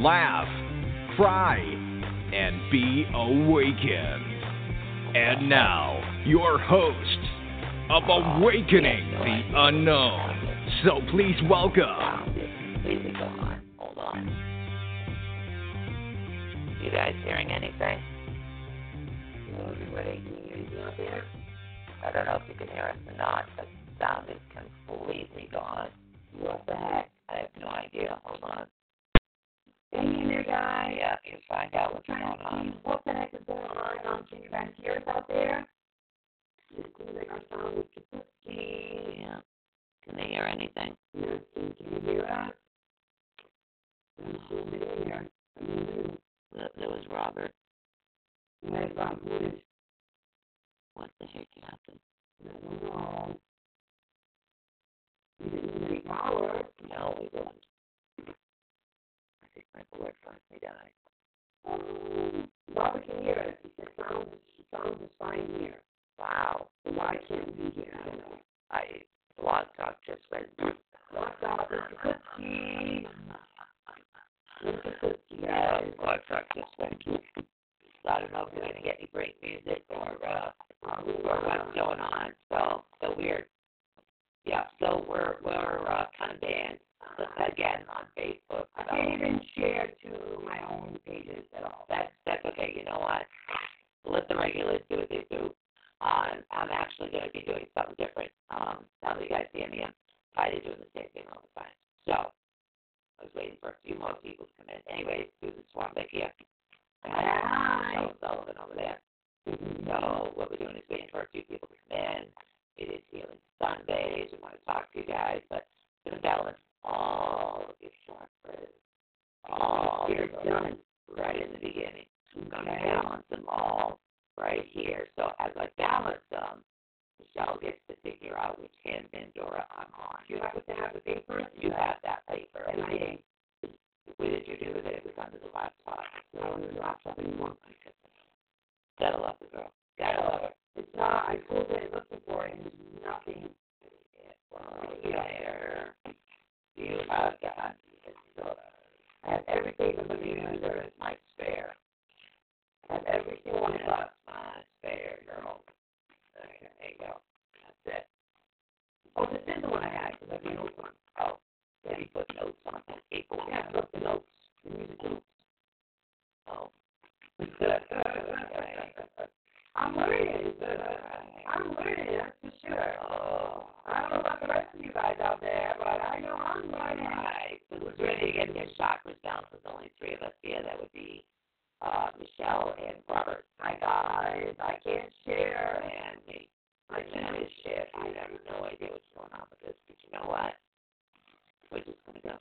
laugh, cry, and be awakened. And now, your host of Awakening the Unknown. So please welcome. Hold on. You guys hearing anything? I don't know if you can hear us or not, but the sound is completely gone. What the heck? I have no idea. Hold on. Hang in there, guy. Yeah, you find out what's going on. What the heck is going on? Um, can you guys hear us out there? Seems like our sound is kaputski. Yeah. Can they hear anything? No, can you hear us? I mean, that, was Robert. Where's Rob Wood? What the heck happened? I don't know. We didn't any power. No, we didn't. Think my board finally died. Um, Robert can hear us. He said sound, sound is fine here. Wow. So why can't we hear? I don't know. I, Blog Talk just went. Blog Talk cookie. It's a cookie, guys. Blog Talk just went. I don't know if we're gonna get any great music or uh, or what's going on. So so weird. Yeah. So we're we're uh, kind of banned again on Facebook. I can't even share to my own pages at all. That's that's okay. You know what? Let the regulars do what they do. Uh, I'm actually going to be doing something different. Um, now that you guys see me, I'm of doing the same thing all the time. So I was waiting for a few more people to come in. Anyways, Susan Swanbeck here. Hi. Sullivan over there. So what we're doing is waiting for a few people to come in. It is Healing Sundays. We want to talk to you guys, but we're going to balance all of your chakras. All of done right in the beginning. I'm going to balance them all right here. So as I balance them, Michelle gets to figure out which hand Pandora I'm on. You happen to have the paper? You have that paper. And I what did you do with it? It was under the laptop. No, under the laptop anymore. Gotta love the girl. Gotta love her. It's not. I pulled it looking for it. There's nothing. Well, there. You have got. I have everything in the universe is my spare. Have everything one plus my spare, girl. There, there you go. That's it. Oh, this is the one I had because I made notes on. Oh, yeah, he put notes on that paper. Yeah, I put the notes. The notes. Oh. I'm learning. I'm learning, that's for sure. Oh. I don't know about the rest of you guys out there, but I know I'm learning. Right. Who's ready to get their chakras down? There's only three of us here. That would be uh, Michelle and Robert. Hi, guys. I can't share. And me. I can't share. I have no idea what's going on with this, but you know what? We're just going to go.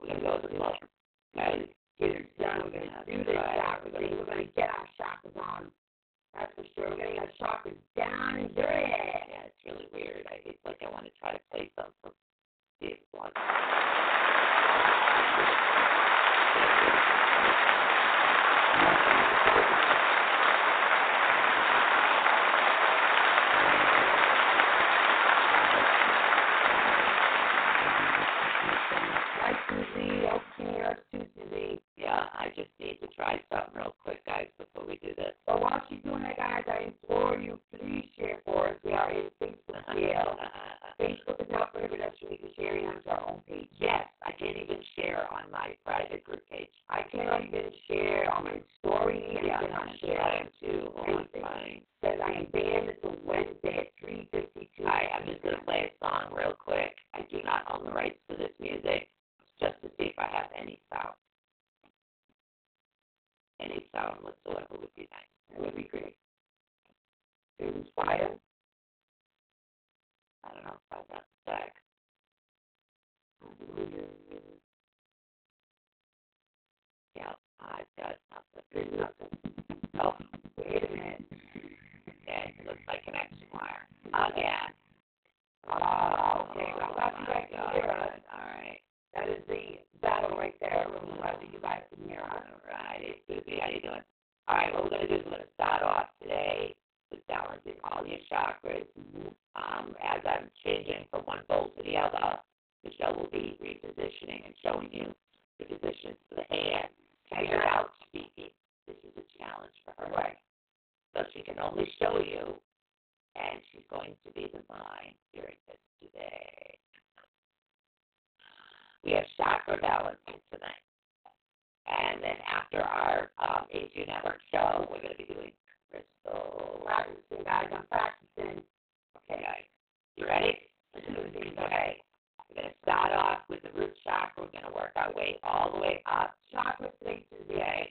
We're going to go with the flow. Guys, get it done. We're going to do this. We're going to get our chakras on. That's for sure. We're and dirty. Yeah, it's really weird. I, it's like I want to try to play some Network show. We're going to be doing Crystal Robinson, guys. I'm practicing. Okay, guys. You ready? We're okay? I'm going to start off with the root chakra. We're going to work our way all the way up. Chakra six to the A.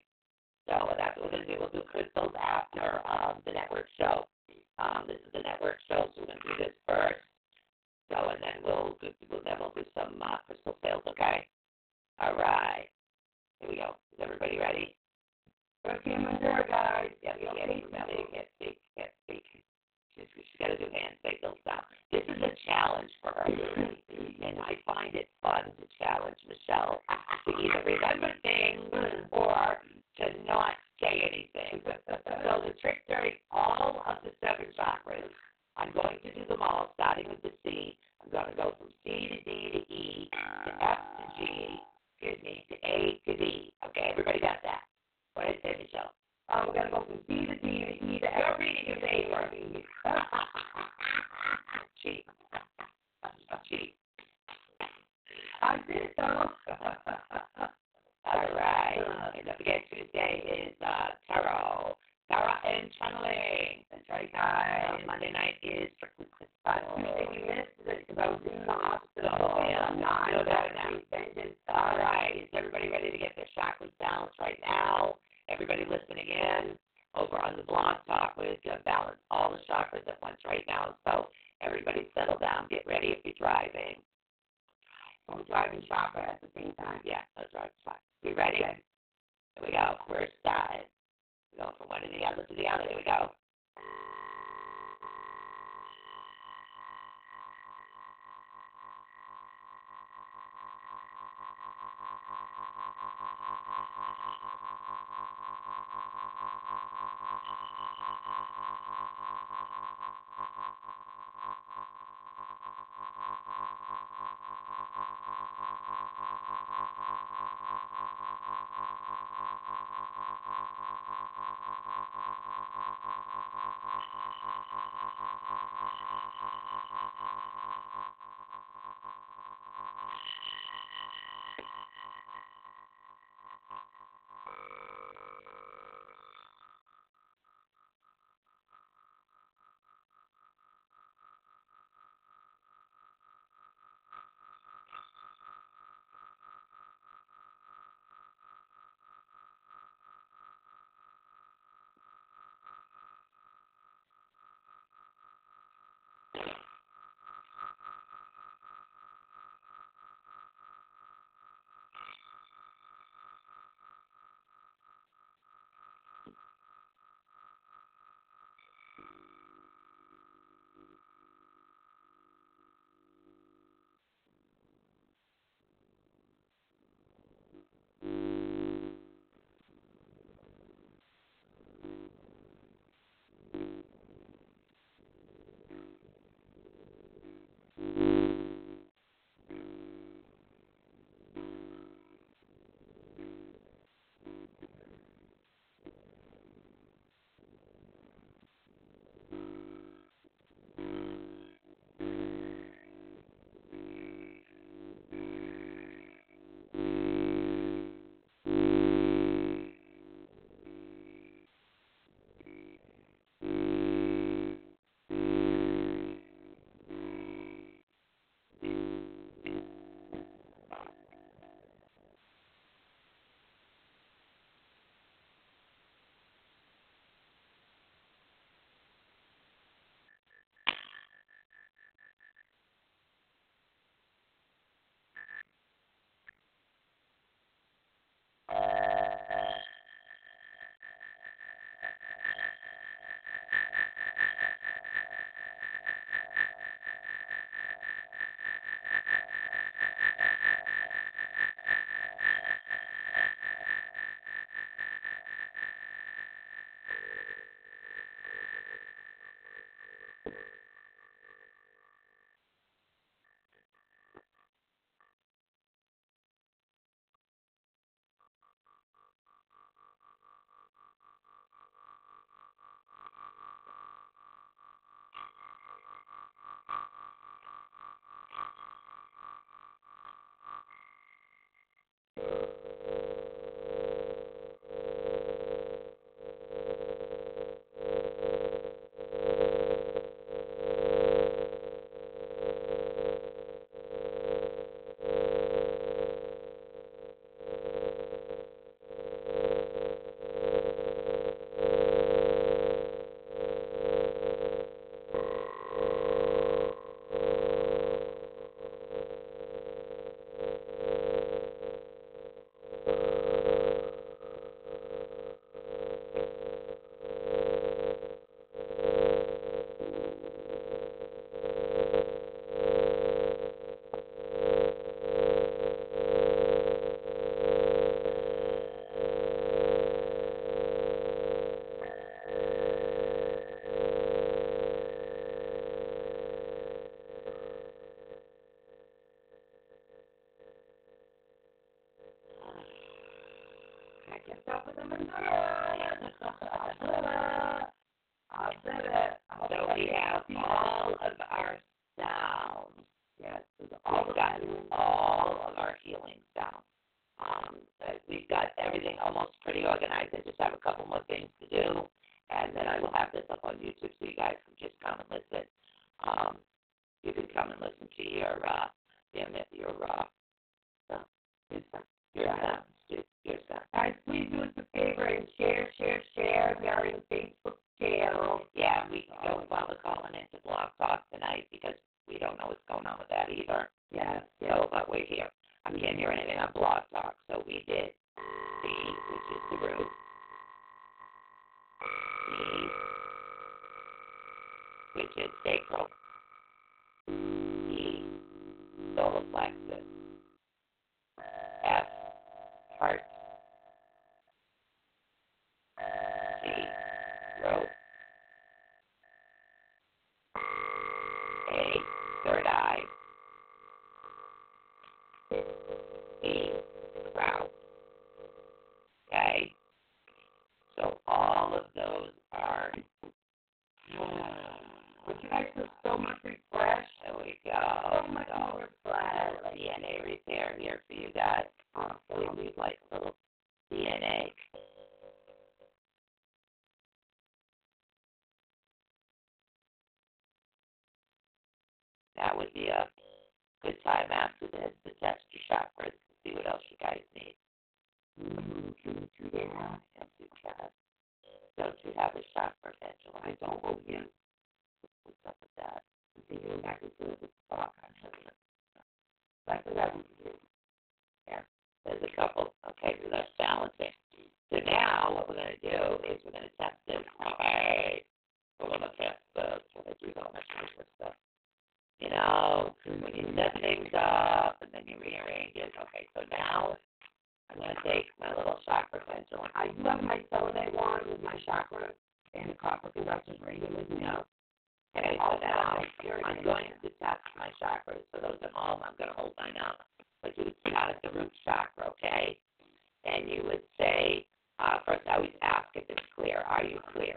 all of our sounds. Yes, We've got all of our healing sounds. Um, we've got everything almost pretty organized. I just have a couple more things to do, and then I will have this up on YouTube so you guys can just come and listen. Um, you can come and listen to your uh, it, your uh, uh, your sounds, your, your sounds. Guys, please do us a favor and share, share, share. We are in Facebook jail. Yeah, we don't bother calling into Blog Talk tonight because we don't know what's going on with that either. Yes. So, but we're here. I can't hear anything on Blog Talk, so we did C, which is the root. C, which is sacral. E, solar plexus. F, heart. G, throat. A, third eye. B, crown. Okay? So all of those are. But you feel so much refreshed. There we go. Much So, more refreshed. DNA repair after this to test your chakras and see what else you guys need. That? Yes, you. Don't you have a chakra, Angela? I don't oh, hold him. What's up with that? I'm thinking back into the talk. Back to that one. There's a couple. Okay, so that's balancing. So now what we're going to do is we're going to test this. Okay. We're going to test this. We're going to do all my super stuff. You know, when you set things up and then you rearrange it. Okay, so now I'm going to take my little chakra pendulum. I do have my selenite wand with my chakra and the copper conductors here with me. No. Okay, so now I'm going to test my chakras. For those at home, I'm going to hold mine up. But you would start at the root chakra, okay? And you would say, uh, first I always ask if it's clear. Are you clear?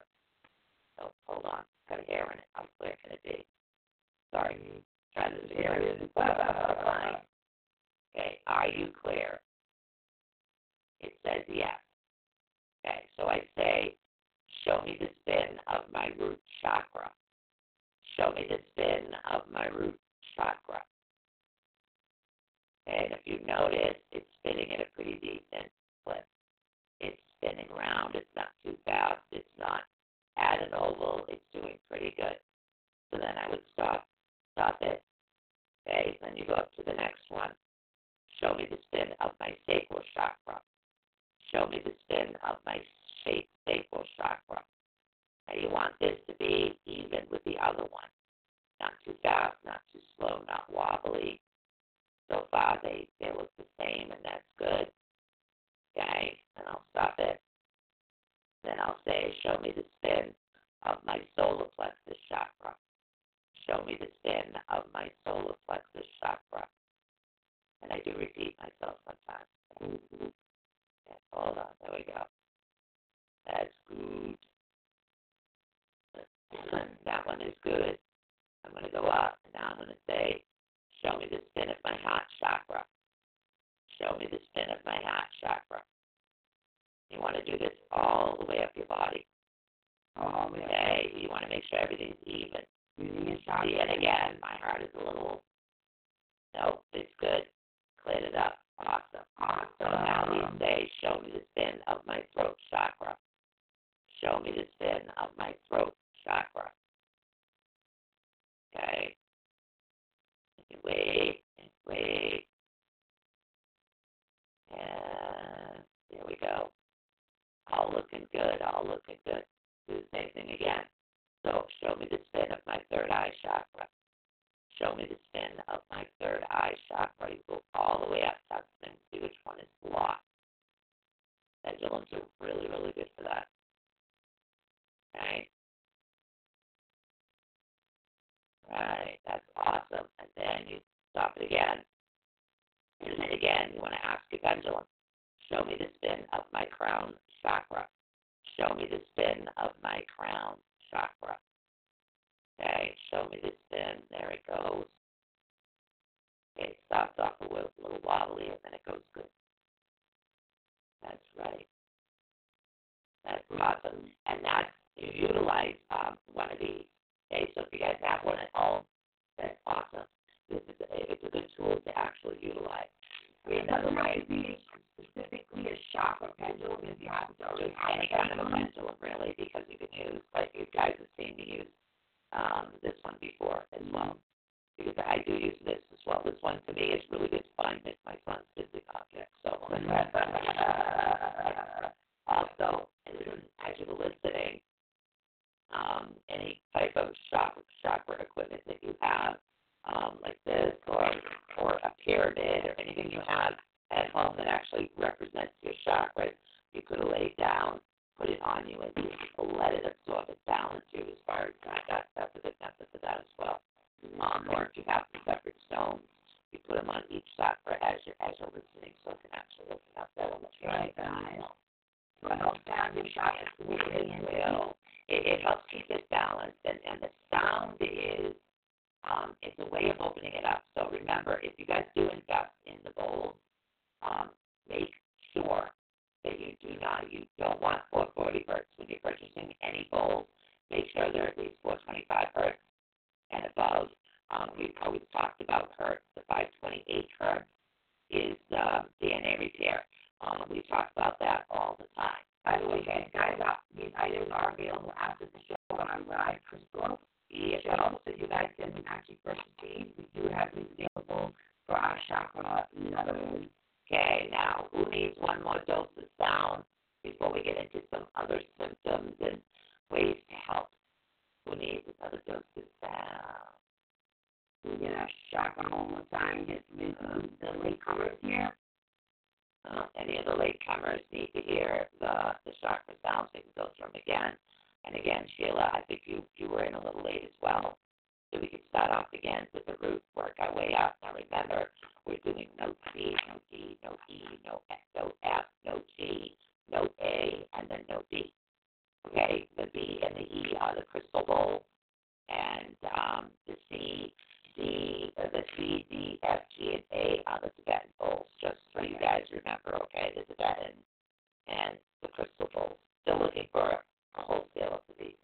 So hold on. Got a hair in it. How clear can it be? Sorry. Try this There again. it is. Fine. Okay, are you clear? It says yes. Okay, so I say, show me the spin of my root chakra. Show me the spin of my root chakra. And if you notice, it's spinning at a pretty decent clip. It's spinning round. It's not too fast. It's not at an oval. It's doing pretty good. So then I would stop, stop it. Okay, then you go up to the next one. Show me the spin of my sacral chakra. Show me the spin of my sacral chakra. Now you want this to be even with the other one. Not too fast, not too slow, not wobbly. So far they, they look the same and that's good. Okay, and I'll stop it. Then I'll say, show me the spin of my solar plexus chakra. Show me the spin of my solar plexus chakra. And I do repeat myself sometimes. Yeah, hold on, there we go. That's good. that one is good. I'm going to go up, and now I'm going to say, show me the spin of my heart chakra. Show me the spin of my heart chakra. You want to do this all the way up your body. Oh, man. Okay, you want to make sure everything's even. Using. See, and again, my heart is a little. Nope, it's good. Cleared it up. Awesome. So now we say, show me the spin of my throat chakra. Show me the spin of my throat chakra. Okay. Wait and wait. And there we go. All looking good. All looking good. Do the same thing again. So show me the spin of my third eye chakra. Show me the spin of my third eye chakra. You go all the way up, test and see which one is blocked. Pendulums are really, really good for that. Okay. Right, that's awesome. And then you stop it again. And then again, you want to ask your pendulum, Show me the spin of my crown chakra. Show me the spin of my crown chakra. Okay, show me the spin. There it goes. It starts off a little, little wobbly and then it goes good. That's right. That's awesome. And that's you utilize um, one of these. Okay, so if you guys have one at home, that's awesome. This is a, it's a good tool to actually utilize. It doesn't have be specifically a chakra pendulum you have to Just kind of a pendulum, really, because you can use, like you guys have seen me use um, this one before as well. Because I do use this as well. This one to me is really good to find my, my son's physics object. So also, as you're listening, um, any type of chakra, chakra equipment that you have, um, like this or or a pyramid or anything you have at home that actually represents your chakras, you could lay down, put it on you, and let it absorb it down into you as far as that. that that's a good method for that as well. Um, or if you have the separate stones, you put them on each chakra as you're as you're listening, so it can actually open up that one. Right, it helps down your chakras and will. It, it helps keep it balanced, and, and the sound is um, it's a way of opening it up. So remember, if you guys do invest in the bowls, um, make sure that you do not, you don't want 440 hertz when you're purchasing any bowls. Make sure they're at least 425 hertz and above. Um, we've always talked about hertz. The 528 hertz is uh, DNA repair. Um, we talk about that all the time. By the way, guys, guys, uh, these items are available after the show on our live crystal Show, so you guys can actually purchase these. We do have these available for our chakra lovers. Okay, now who needs one more dose of sound before we get into some other symptoms and ways to help? Who needs another dose of sound? We get our chakra one more time, get uh, the latecomers here. Uh, any of the latecomers need to hear the the chakra sounds. We can go through them again and again. Sheila, I think you you were in a little late as well, so we could start off again with the root, work our way up. Now remember, we're doing no C, no D, no E, no F, no F, no G, no A, and then no B. Okay, the B and the E are the crystal bowl, and um, the C, D, uh, the C, D, F, G, and A are the Tibetan bowls. Just so you guys remember, okay, the Tibetan and the crystal bowls. Still looking for a wholesaler for these,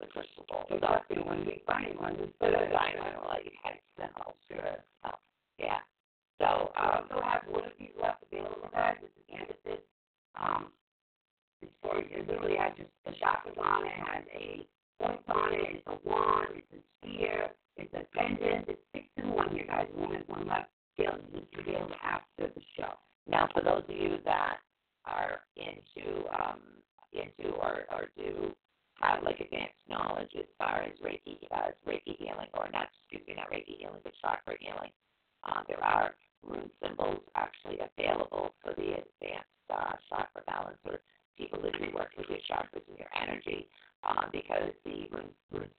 the crystal bowls. So that's the one we find one. We But put I it know, like, head symbols, sure. Oh, yeah. So, um, also have one of these left available, guys. This is amethyst. Um, it's for it literally has just the chakras on it. Has a point on it. It's a wand. It's a spear. It's a pendant. It's six in one. You guys only have one left. Gail, this is available after the show. Now, for those of you that are into um, into or, or do have like advanced knowledge as far as Reiki, uh, Reiki healing, or not, excuse me, not Reiki healing, but chakra healing, uh, there are rune symbols actually available for the advanced uh, chakra balance or people that do work with your chakras and your energy, uh, because the rune, rune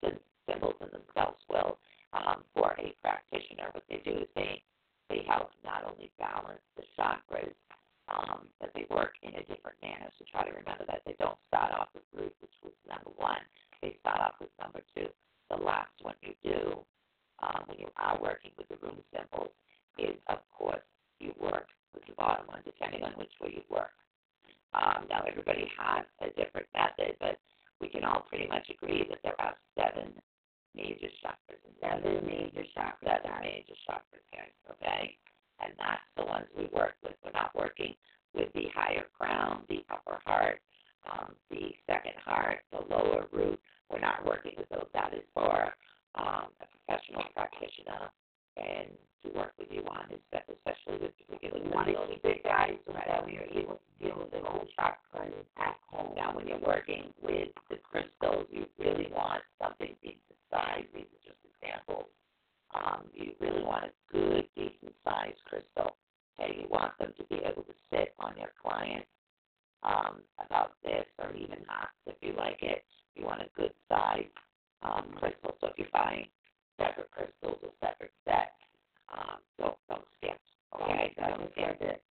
symbols in themselves will, um, for a practitioner, what they do is they they help not only balance the chakras, um, but they work in a different manner. So try to remember that they don't start off with root, which was number one. They start off with number two. The last one you do um, when you are working with the rune symbols is, of course, you work with the bottom one, depending on which way you work. Um, now, everybody has a different method, but we can all pretty much agree that there are seven major chakras Seven major chakras. seven major chakras, guys, okay? And that's the ones we work with. We're not working with the higher crown, the upper heart, um, the second heart, the lower root. We're not working with those. That is for um, a professional practitioner and to work with you on, especially with particular We want to keep it, guys, so that we are able to deal with their own chakras at home. Now, when you're working with the crystals, you really want something decent size. These are just examples. Um, you really want a good, decent sized crystal. Okay, you want them to be able to sit on your client um, about this or even not if you like it. You want a good size um, crystal. So if you're buying separate crystals or separate sets, um, don't don't skip. Okay, don't skip it.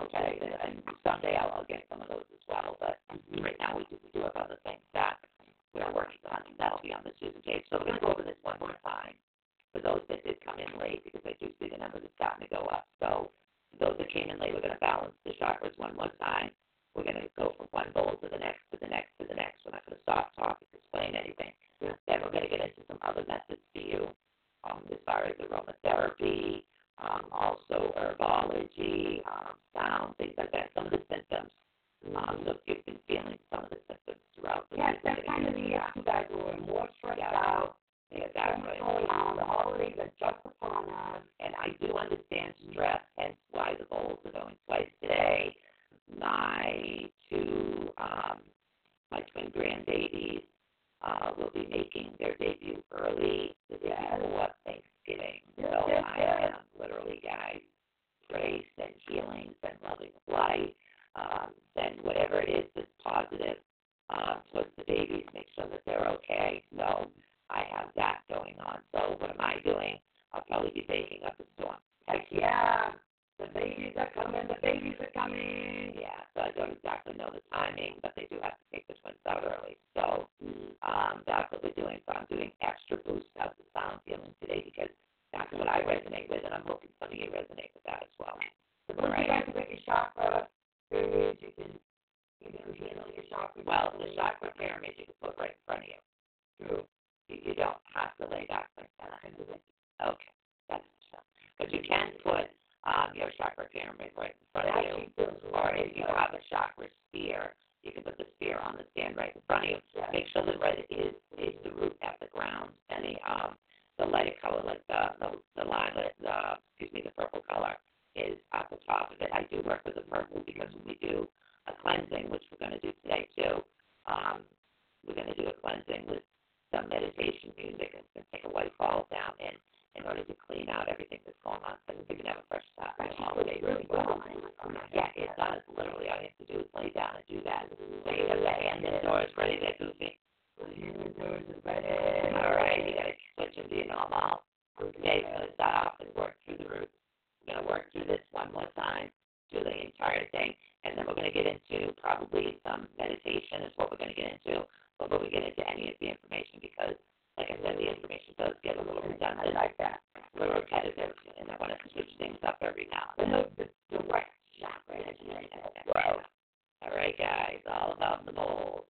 Okay, and, and someday I'll, I'll get some of those as well. But right now we do, we do have other things that we're working on, and that'll be on the Susan page. So we're to go over this one more time for those that did come in late, because I do see the numbers are starting to go up. So those that came in late, we're going to balance the chakras one more time. We're going to go from one bowl to the next, to the next, to the next. We're not going to stop talking, explain anything. Yeah. Then we're going to get into some other methods for you, um, as far as aromatherapy, um, also herbology, um, sound, things like that. Some of the symptoms. Um, so if you've been feeling some of the symptoms throughout the Yes, week, that's kind of the issue, guys. We're more stressed Yeah. out. That. There's so much Exactly. going on. The holidays are just upon us. and I do understand stress, hence why the bowls are going twice today. My two, um, my twin grandbabies uh, will be making their debut early the day Yes. before Thanksgiving. Yes, so yes, I am literally, guys, grace and healing and loving life. Um, send whatever it is that's positive uh, towards the babies, make sure that they're okay. So I have that going on. So what am I doing? I'll probably be baking up a storm. Heck yeah. The babies are coming. The babies are coming. Yeah, so I don't exactly know the timing, but they do have to take the twins out early. So um, that's what we're doing. So I'm doing extra boost of the sound healing today because that's what I resonate with, and I'm hoping some of you resonate with that as well. So don't you guys with your chakra pyramids, you can you can handle your chakra. Well, the chakra pyramid you can put right in front of you. True. You, you don't have to lay back like that. Okay, that's so. But you can put um, your chakra pyramid right in front of you. Or if you have a chakra sphere, you can put the sphere on the stand right in front of you. Yeah. Make sure the red is is the root at the ground, and the um the lighter color like the the, the lilac, the excuse me, the purple color is at the top of it. I do work with the purple because when we do a cleansing, which we're going to do today too, um, we're going to do a cleansing with some meditation music and, and take a white ball down in in order to clean out everything that's going on so we can have a fresh start. the Actually holidays. really well. Yeah, it does. Literally, all you have to do is lay down and do that. So you have the hand indoors ready there, Goofy. All right, you got to switch into your normal. Okay, so let's start off and work through the root. We're to work through this one more time, do the entire thing, and then we're to get into probably some meditation is what we're to get into before we get into any of the information because, like I said, the information does get a little I redundant, like that. a little repetitive, and I want to switch things up every now and then. the, the direct chakra energy. Wow. All right, guys, all about the bowls.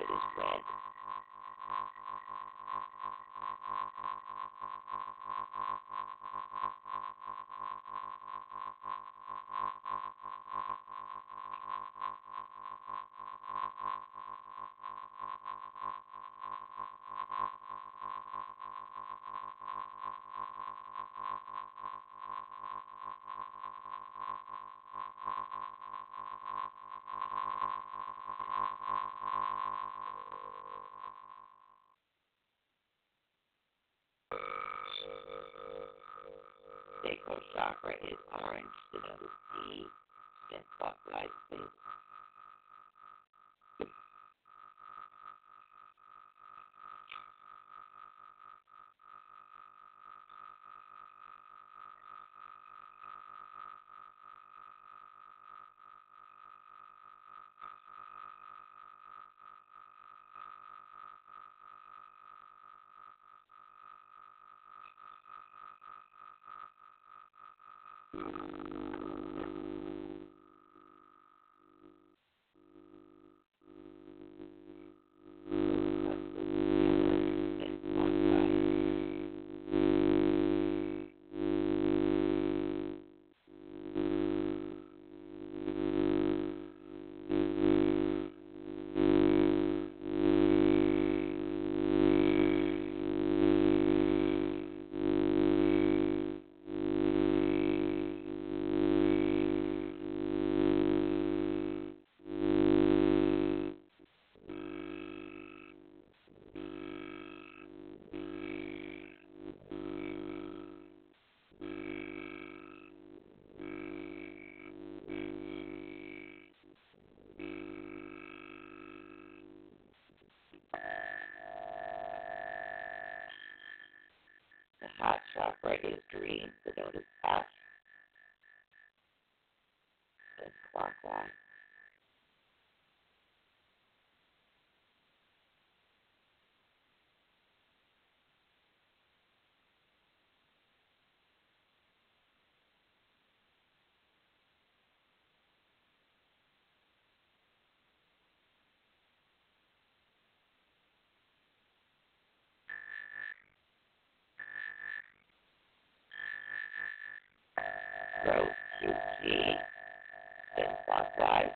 It is red. Mm-hmm. to see if what I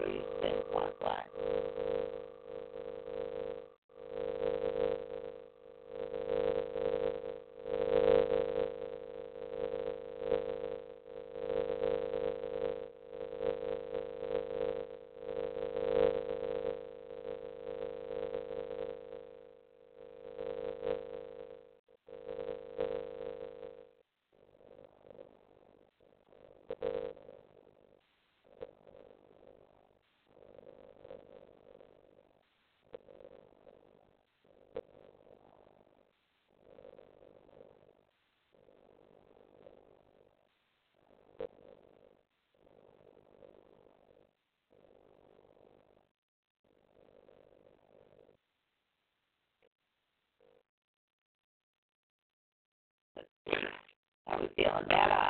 person feeling that. Uh,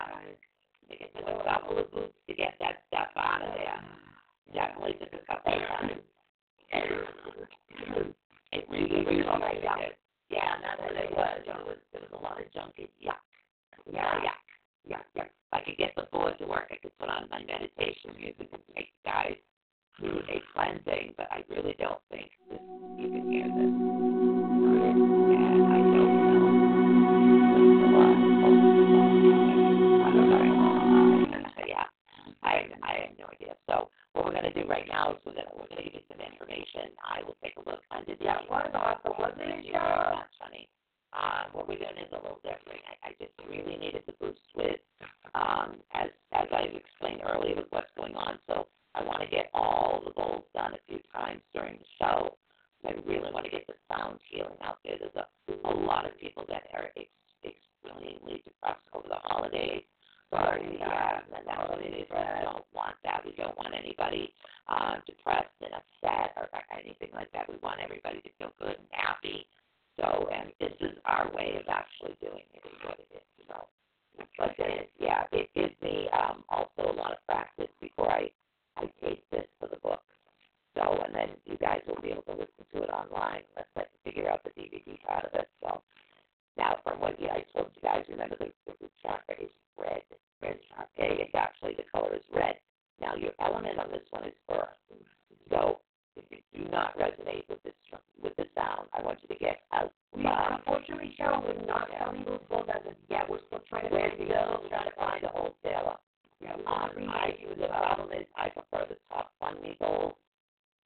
Michelle would not tell me who sold that. Yeah, we're still trying to find the deal, trying to find a wholesaler. Yeah, um, I do. The problem is I prefer the top funding goals.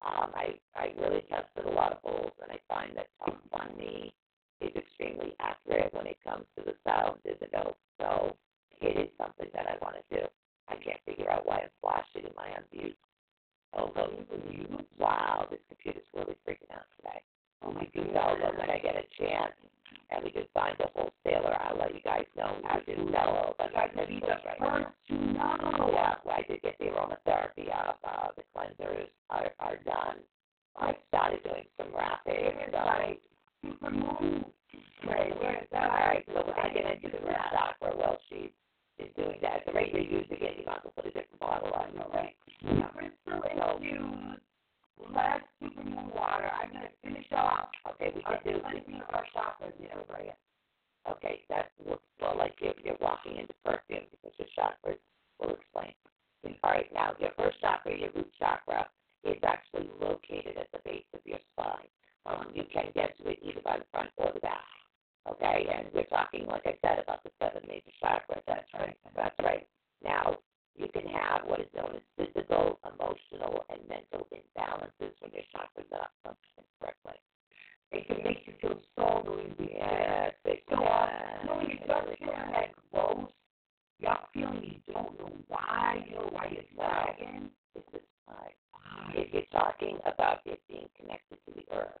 Um, I, I really tested a lot of bowls, and I find that Top Fund Me is extremely accurate when it comes to the sound of the note. So it is something that I want to do. I can't figure out why I'm flashing in my unmute. Although, wow, this computer's really freaking out today when we do NOLA, when I get a chance, and we can find a wholesaler, I'll let you guys know I we do know, But I can be the right first now. to know. Yeah, well, I did get the aromatherapy up. Uh, the cleansers are, are done. I started doing some wrapping. And I, right, where's that? All right, so I get into the room doctor. Well, she is doing that. At the rate you're using it, you might as well put a different bottle on, all right? Yeah, we're still in less super moon water. I'm gonna finish off. Okay, we can do cleansing of our chakras, you know, right? Okay, that looks well like you're, you're walking into perfume because your chakras will explain. All right, now your first chakra, your root chakra, is actually located at the base of your spine. Um, you can get to it either by the front or the back. Okay, and we're talking, like I said, about the seven major chakras. That's right. That's right. Now, you can have what is known as physical, emotional, and mental imbalances when your chakras are not functioning correctly. It can make you feel so really Yes, they So, can. you know, when you start feeling that gross, yuck feeling, you don't know why, you know, why it's lagging. It's a spine. If you're talking about it being connected to the earth,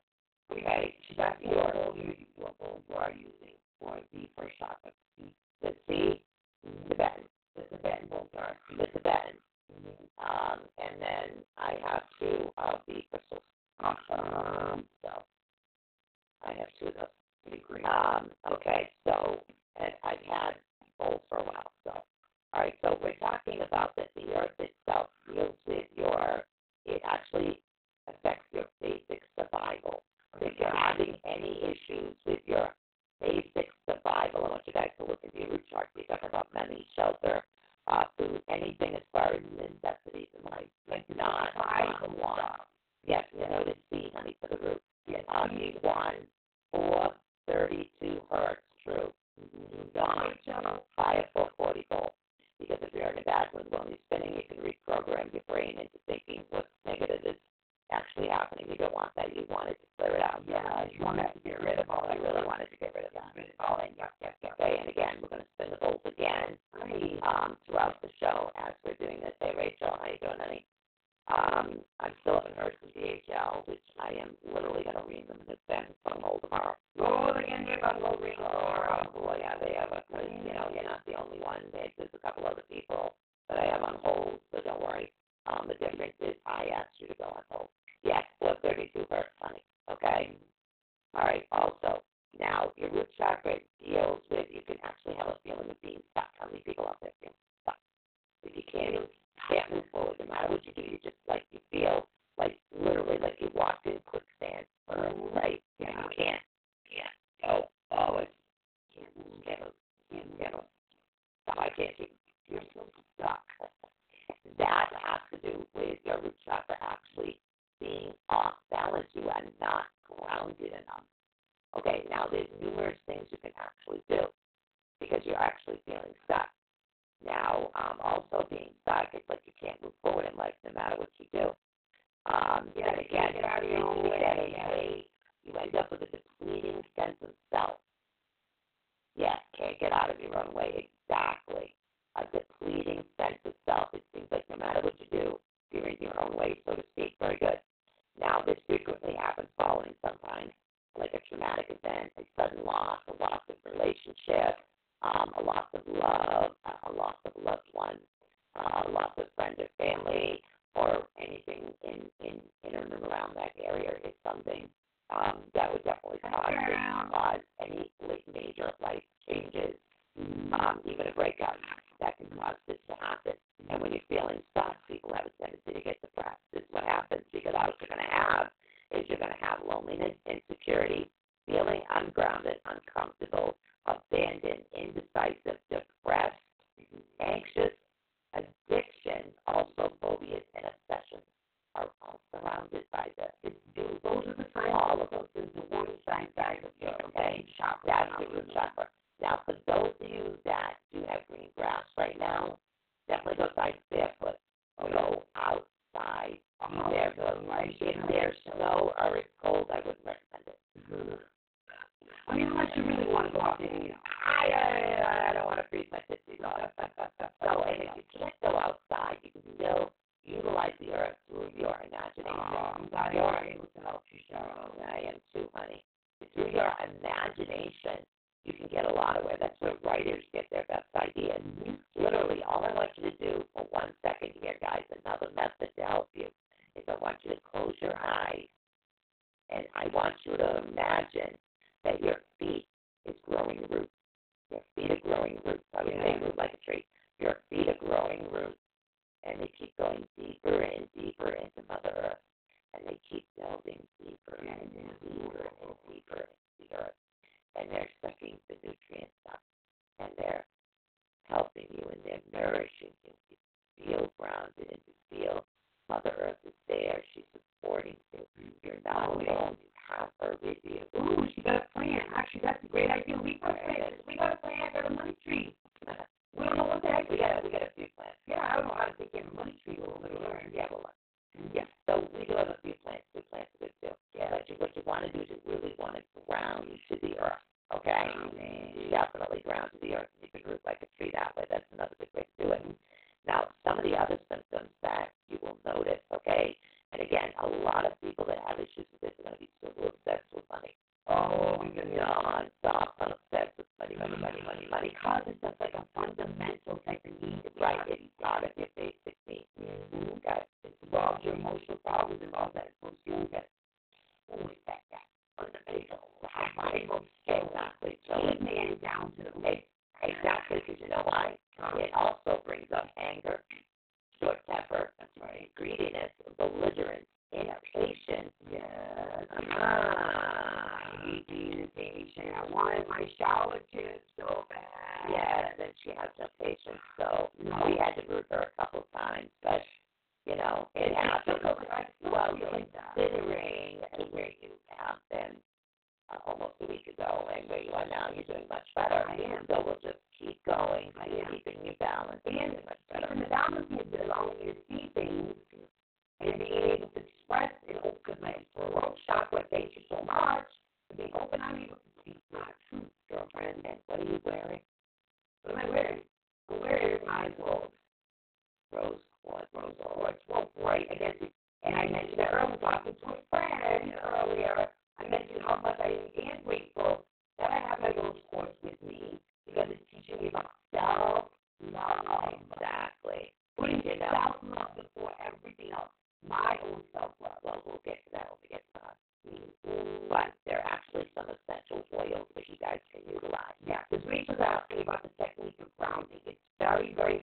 okay, That's your whole you you are using for the first chakra. the Tibetan, The Tibetan are. the Tibetan, um, and then I have two of the crystals. Awesome. So I have two of those. Pretty great. Um, okay, so and I've had both for a while. So, all right, so we're talking about that the earth itself deals with your. It actually affects your basic survival. If you're having any issues with your basic survival, I want you guys to look at your root chart. You're talking about money, shelter, uh, food, anything as far as necessities in life. Like not Vital um, grounded enough. Okay, now there's numerous things you can actually do because you're actually feeling stuck. Now, um, also being stuck, it's like you can't move forward in life no matter what you do. Um, and again, get out of your own you way, you end up with a depleting sense of self. Yes, can't get out of your own way. Or family,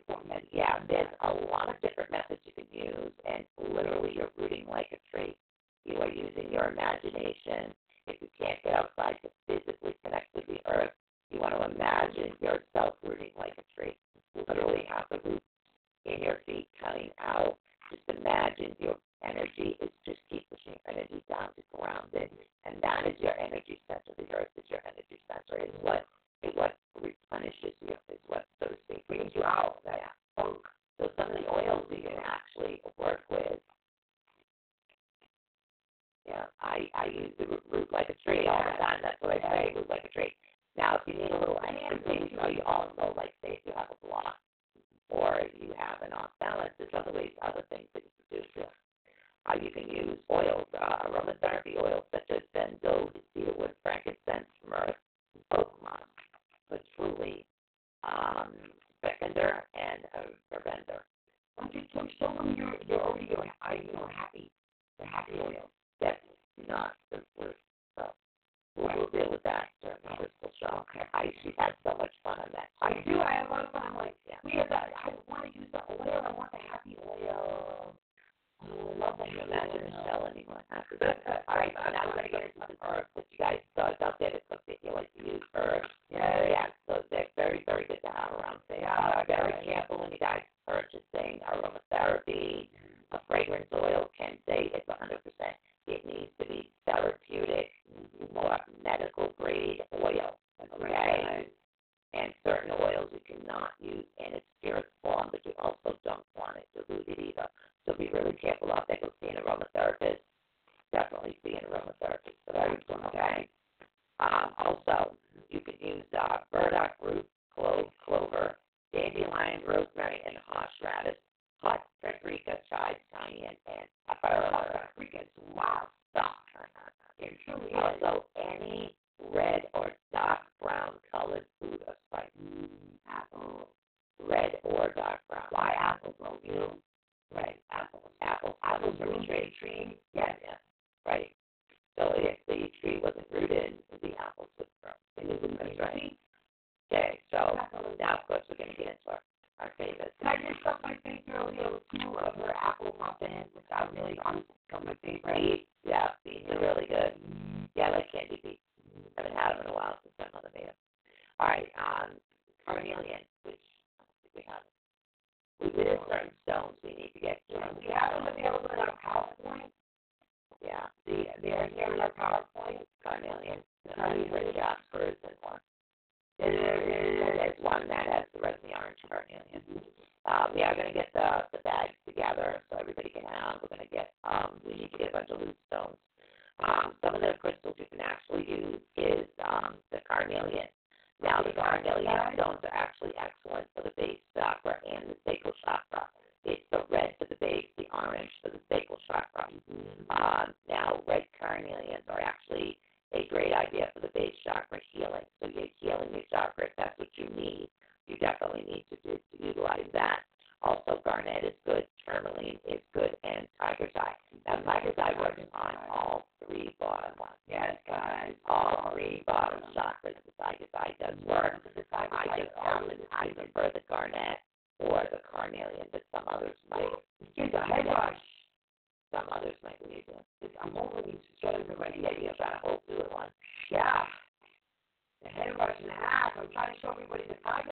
very yeah, there's a lot of different methods you can use, and literally you're rooting like a tree. You are using your imagination. If you can't get outside to physically connect with the earth, you want to imagine yourself rooting like a tree. Literally have the roots in your feet coming out. Just imagine your energy is just keep pushing your energy down to grounded, and that is your energy center. The earth is your energy center. It's what it what replenishes you. Is what so to speak Brings you out. That Yeah. funk. So some of the oils you can actually work with. Yeah, I I use the root, like a tree all the time. That's what I say, root like a tree. Now, if you need a little extra thing, so you also like say if you have a block or you have an off balance, there's other ways, other things that you can do too. Uh, you can use oils, uh, aromatherapy oils such as benzoin, cedarwood, frankincense, myrrh, oak moss, patchouli, um, Beckender, and uh, Vervender. Why don't you so show them your, your already your, I, you know, happy, the happy oil. That's not the first stuff. We'll, we'll deal with that during the crystal show. I she's had so much fun on that. I do. I have a lot of fun. I'm like, Yeah. we have that. I want to use the oil. I want the happy oil. Oh, I love that you imagine. Michelle anyone happy? All right, so now we're gonna get into the herbs that you guys thought out there that that you to use herbs. Yeah, Yeah, so they're very, very good to have around. So yeah, very careful when you guys purchasing aromatherapy. A fragrance oil can say it's 100%. It needs to be therapeutic, more medical grade oil. Okay. And certain oils you cannot use in its purest form, but you also don't want it diluted either. So be really careful out there. Go see an aromatherapist. Definitely see an aromatherapist for that. Okay. Um, also, you can use uh, burdock root, clove, clover, dandelion, rosemary, and horseradish, Going to get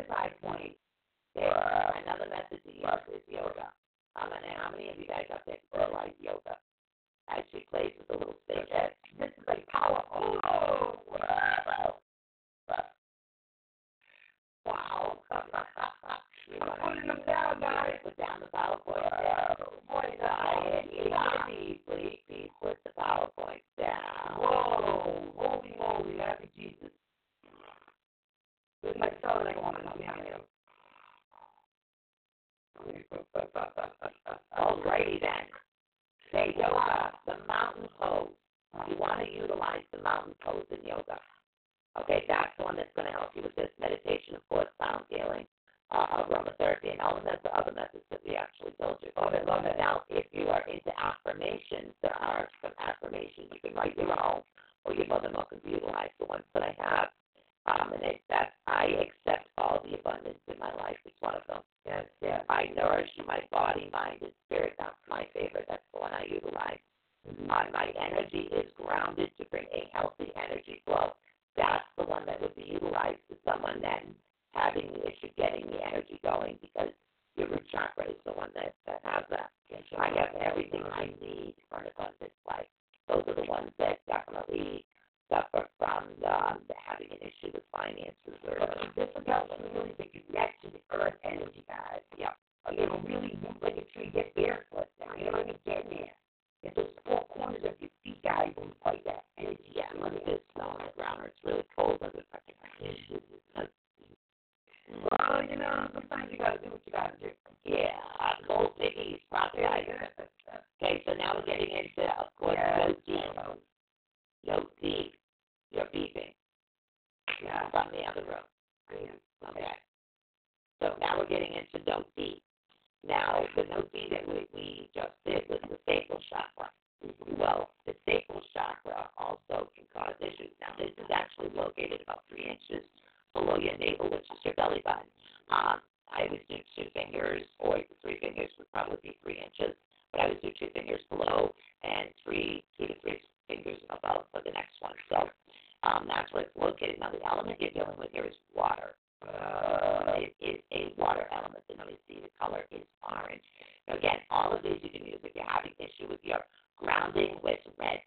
everybody the tiger's eye point. There, uh, another method to use is yoga. How many, how many of you guys out there realize yoga? Actually plays with the little stick. This is like powerful. Oh, Wow. wow. You wanna- Putting them down. Put down the PowerPoint. Wow. Boy, Quiet, yeah. please, please put the PowerPoint down. Whoa. Holy moly. Happy Jesus. There's my son. I want to know behind you. Alrighty then. Say yoga, the mountain pose. You want to utilize the mountain pose in yoga. Okay, that's the one that's going to help you with this meditation, of course, sound healing, uh, aromatherapy, and all the other methods that we actually told you. Love it, love it. Now, if you are into affirmations, there are some affirmations you can write your own, or your mother can utilize the ones that I have. Um, and it, that I accept all the abundance in my life. It's one of them. Yes, yes. I nourish my body, mind, and spirit. That's my favorite. That's the one I utilize. My, my energy is grounded to bring a healthy energy flow. That's the one that would be utilized to someone that's having the issue getting the energy going because your root chakra is the one that, that has that. I have everything I need for an abundant life. Those are the ones that definitely suffer from the, the having an issue with finances or is how to really make a connection to the earth energy, guys. Yeah. Like it'll really move like a tree, get barefoot down. You I mean? Get there. Get those four corners of your feet, guys, and fight that energy. Yeah, look at this snow on the ground. It's really cold under Well, you know, sometimes you gotta do what you gotta do. Yeah, cold piggies, prophesied. Okay, so now we're getting into, of course, no No deep. You're beeping Yeah. from the other room. I am. Okay. So now we're getting into no deep. Now, the no deep that we, we just did was the sacral chakra. Well, the sacral chakra also can cause issues. Now, this is actually located about three inches below your navel, which is your belly button. Um, I would do two fingers, or three fingers would probably be three inches, but I would do two fingers below and three, two to three fingers above for the next one. So um, that's where it's located. Now, the element you're dealing with here is water. Uh, it is a water element. And let me see, the color is orange. Now, again, all of these you can use if you're having issue with your grounding with red.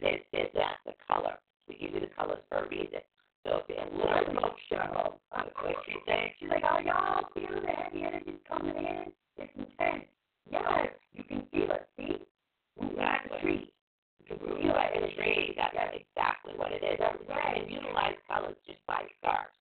There's, there's that, the color. We give you the colors for a reason. So if you're a little show. What she said, she's like, oh, y'all feel the heavy energy coming in? It's intense. Yes, you can feel it. See? Move a tree. You can You like a that's exactly what it is. And utilize colors just by scarves.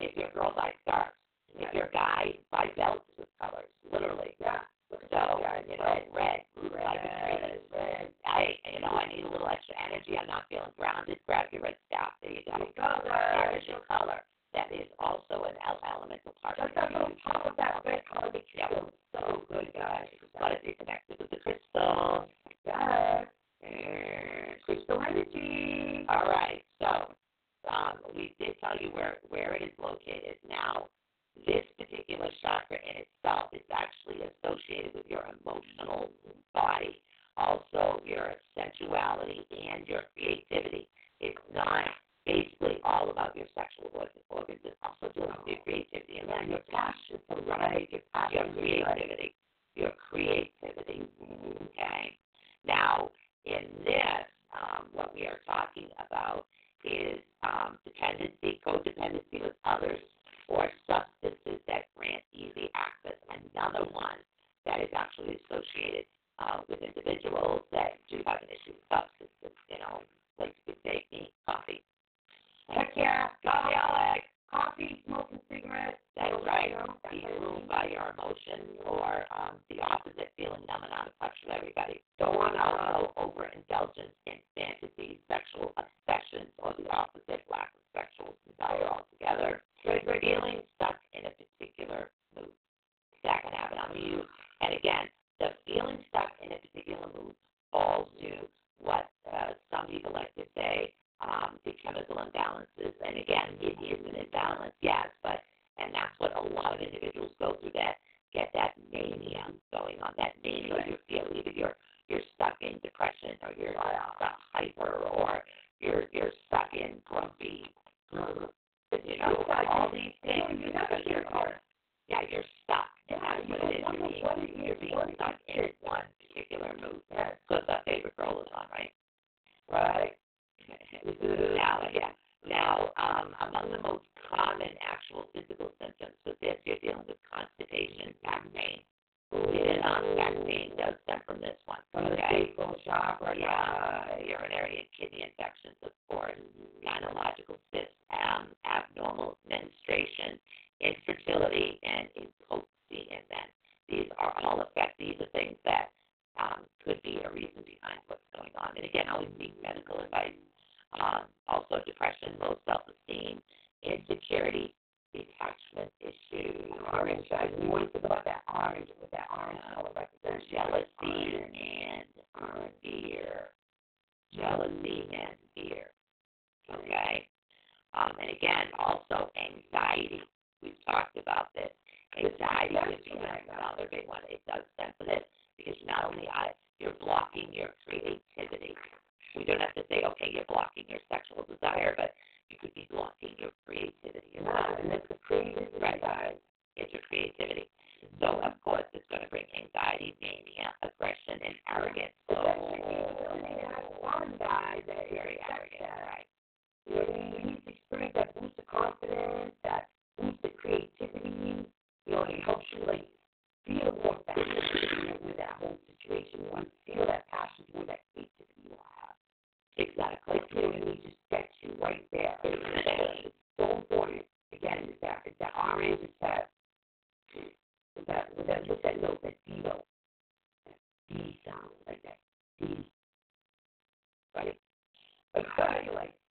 If you're a girl, buy scarves. If you're guy, buy belts with colors, literally. Yeah. So, you know, red, tree. Red, red. I, you know, I need a little extra energy. I'm not feeling grounded. Grab your red staff. There you go. There you go, There guys. is your color. That is also an elemental part. Just that little pop of that red color you feel so good, guys. But if you're connected with the crystal, Yes. Mm, Crystal energy. all right. So, um, we did tell you where where it is located. Now, this particular chakra in itself is actually associated with your emotional body, also your sensuality and your creativity. It's not basically all about your sexual organs. It's also dealing with your creativity and then your passion for Right. right. Your your passion right. creativity. Your creativity. Okay. Now, in this, um, what we are talking about is um, dependency, codependency with others, Um, and again, also anxiety. We've talked about this. Anxiety be another big one. It does stem from this because not only I, you're blocking your creativity. We don't have to say, okay, you're blocking your sexual desire, but you could be blocking your creativity as well. And it's the creativity, Right. guys. It's your creativity. So, of course, it's going to bring anxiety, mania, aggression, and arrogance. So, that you have fun, guys. That very arrogant, right? To experience that boost of confidence, that boost of creativity. You know, it helps you like feel more passionate with that whole situation. Feel that passion toward that creativity you have. Exactly. Like, you know, I mean? just gets you right there. It's so important. Again, it's that it's orange, it's that it's that that that note, that D D sound like that. D. Right? Like like, it's not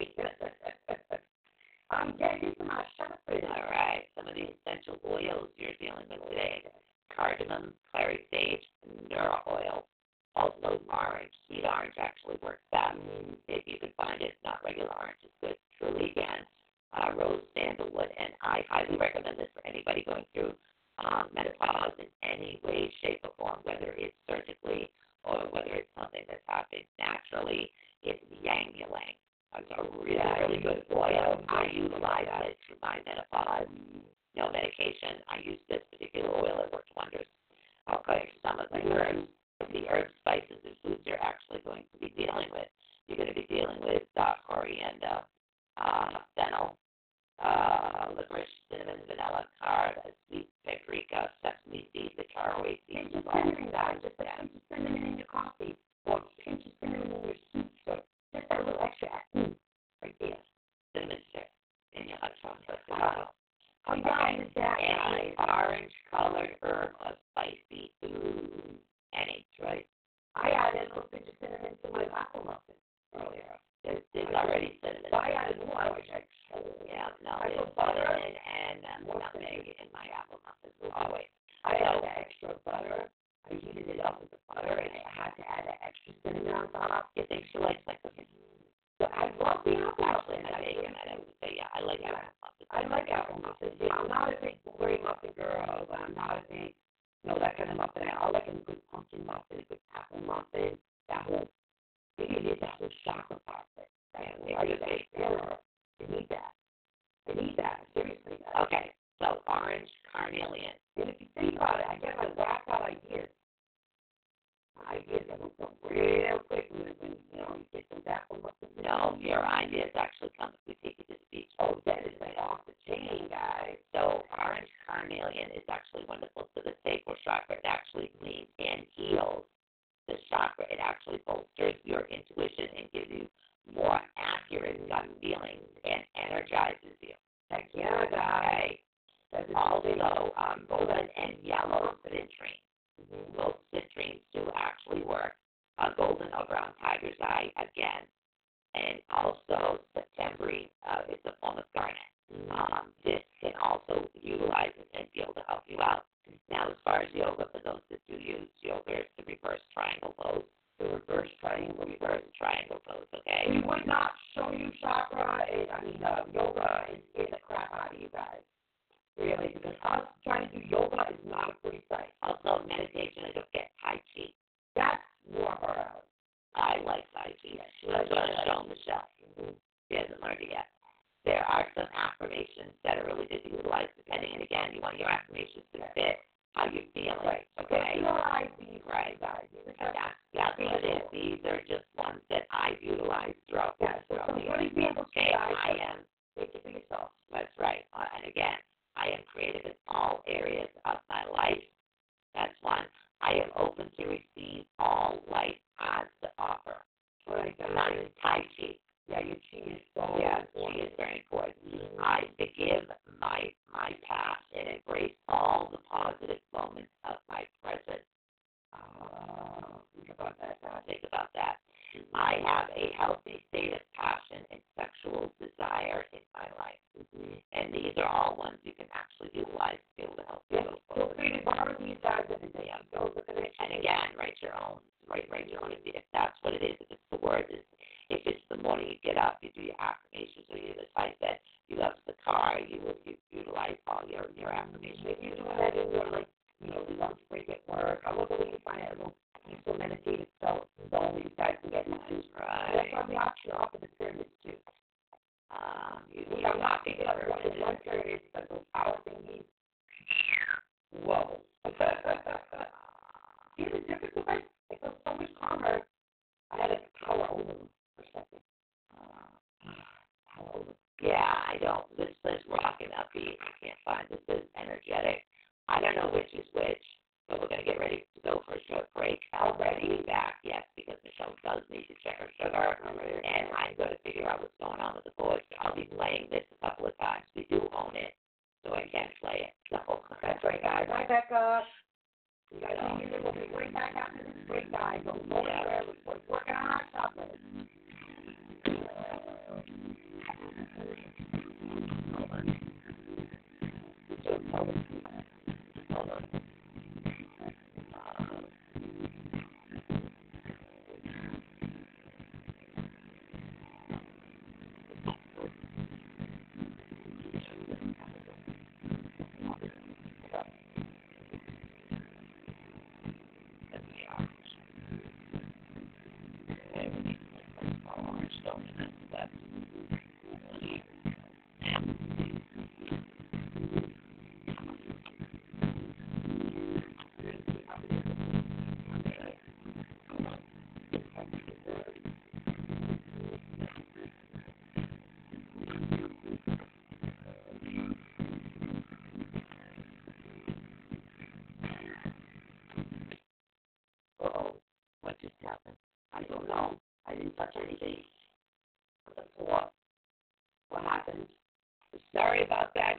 okay. I'm getting into my chakras. All right. Some of the essential oils you're dealing with today cardamom, clary sage, neroli oil. Also, orange. Sweet orange actually works best. If you can find it, not regular orange is good. Truly, again, uh, rose, sandalwood, and I highly recommend this for anybody going through um, menopause in any way, shape, or form, whether it's surgically or whether it's something that's happening naturally. It's Yang Ylang. It's a really, good oil. I utilize it through my menopause. No medication. I use this particular oil. It works wonders. Okay, some of the herbs, the herbs, spices, and foods you're actually going to be dealing with. You're going to be dealing with uh, coriander, uh, fennel, uh, licorice, cinnamon, vanilla, card, sweet paprika, sesame seeds, the caraway seeds. Pinch of cinnamon, guys. Just pinch cinnamon in your coffee, or pinch of cinnamon in your soup. So your hot Your ideas actually like Tai she That's likes what I'm that. showing Michelle. She hasn't learned it yet. There are some affirmations that are really good to utilize, depending, and again, you want your affirmations to fit how you're feeling, Right. okay? Visualize these Right. guys. That's, that's what it is. These are just ones that I've utilized throughout, Yeah, so throughout the good Okay. I am. For yourself. That's right. Uh, And again, I am creative in all areas of my life. That's one. I am open to receive all life has to offer. Right, Not guys. Tai Chi. Yeah, your chi is so Yeah, important. is very important. I forgive my my past and embrace all the positive moments of my present. Uh, think about that, guys. Think about that. I have a healthy state of passion and sexual desire in my life. And these are all ones you can actually utilize to be able to help you. Yeah, feel free to borrow these guys every day. Those And again, write your own. Write, write your own. If, if that's what it is, if it's the words, if, if it's the morning you get up, you do your affirmations, or you, I said, you left the car, you will you utilize all your your affirmations. If you're doing that in your like, you know, the lunch break at work, I love the way you find little peaceful meditative zone zone where you guys can get. That's Right. why we option off of the pyramids too. Um, you We are not think picking up one of one pyramids, but those power thingies. Whoa. See the difference? It's like it feels so much calmer. I had a power. Yeah, I don't. This says rock and upbeat. I can't find. This says energetic. I don't know which is which, but we're gonna get ready to go for a short break. Already back, yes, because Michelle does need to check her sugar, and I'm gonna figure out what's going on with the boys. I'll be playing this a couple of times. We do own it, so I can play it. That's right, guys. Hi, Becca. You go anywhere. We're working on our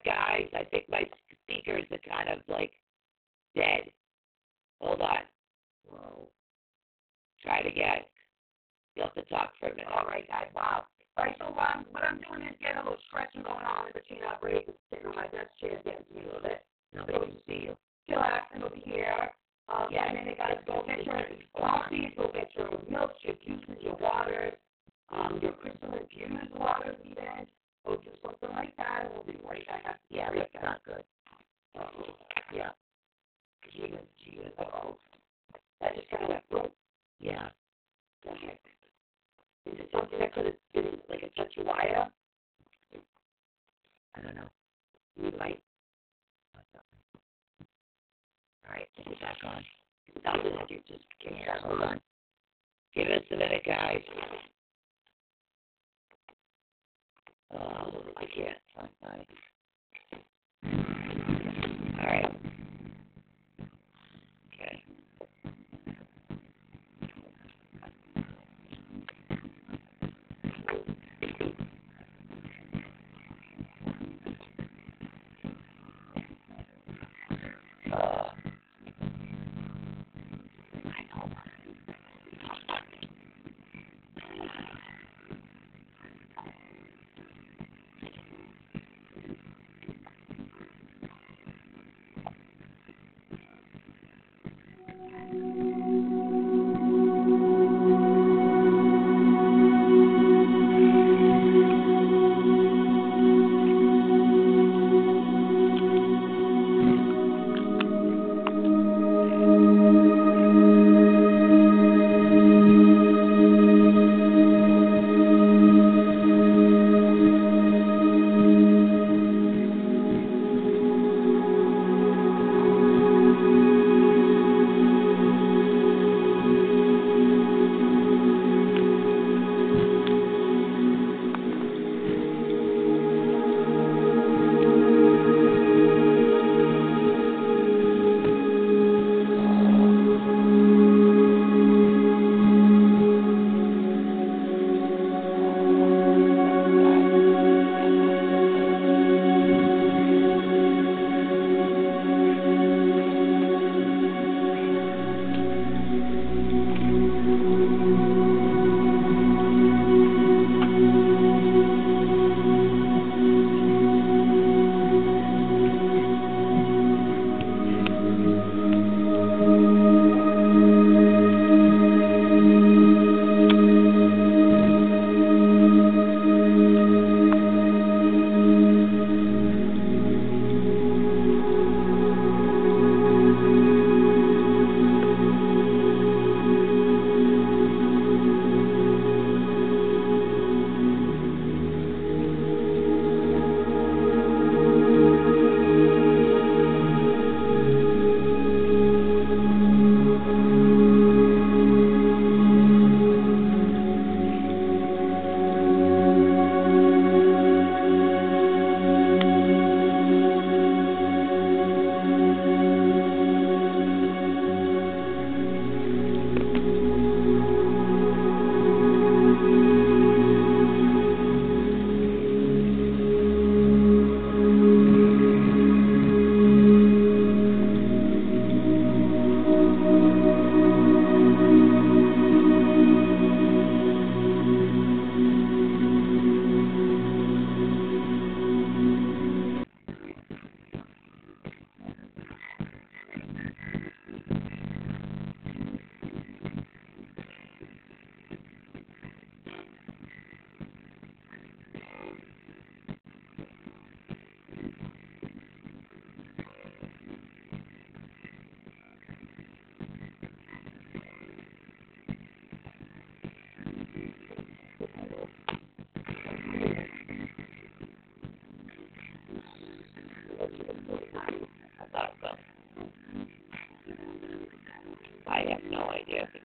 guys. I think my speakers are kind of like dead. Hold on. Whoa. Try it again. You'll have to talk for a minute. All right, guys. Wow. All right, so um, what I'm doing is getting a little stretching going on in between our breaks. Sitting on my desk chair, getting to me a little bit. Nobody will see you. Relaxing over here. Um, yeah, and then they got us going Give us a minute, guys. Um, uh, I can't find mine.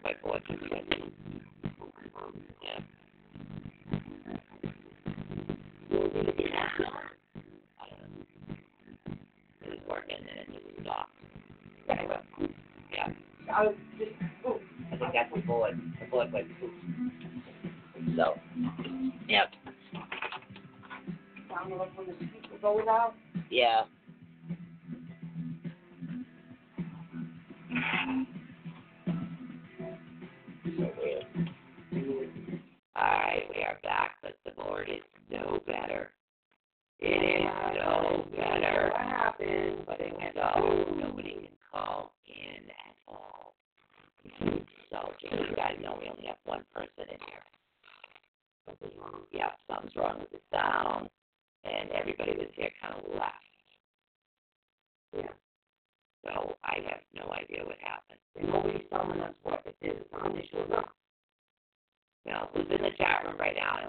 like what It was working and it just stopped. Anyway, yeah. I was just. I think that's what Boyd, the Boyd. So, yep. Down the look when the speaker goes out? Yeah.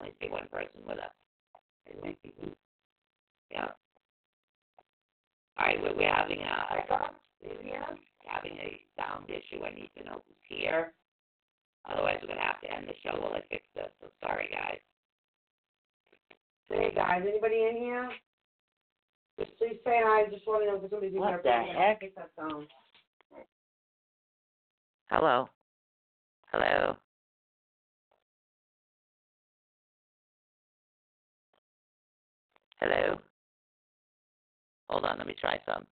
only see one person with us. Yeah. All right, we're, we're having a, a having a sound issue. I need to know who's here. Otherwise, we're gonna have to end the show while I fix this. So sorry, guys. Hey guys, anybody in here? Just please say hi. I just want to know if somebody's in What the heck? try some.